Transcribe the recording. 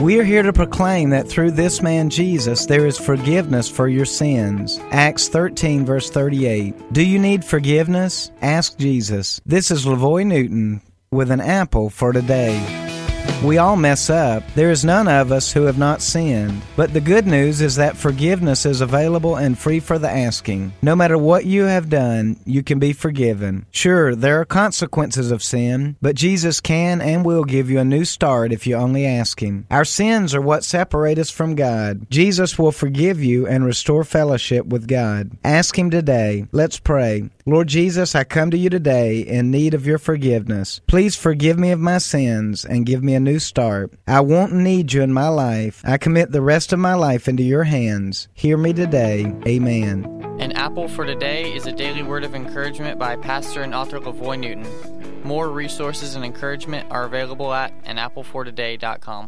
We are here to proclaim that through this man Jesus there is forgiveness for your sins. Acts 13, verse 38. Do you need forgiveness? Ask Jesus. This is Lavoy Newton with an apple for today. We all mess up. There is none of us who have not sinned. But the good news is that forgiveness is available and free for the asking. No matter what you have done, you can be forgiven. Sure, there are consequences of sin, but Jesus can and will give you a new start if you only ask Him. Our sins are what separate us from God. Jesus will forgive you and restore fellowship with God. Ask Him today. Let's pray. Lord Jesus, I come to you today in need of your forgiveness. Please forgive me of my sins and give me a new start. I won't need you in my life. I commit the rest of my life into your hands. Hear me today. Amen. An Apple for Today is a daily word of encouragement by pastor and author Lavoy Newton. More resources and encouragement are available at anapplefortoday.com.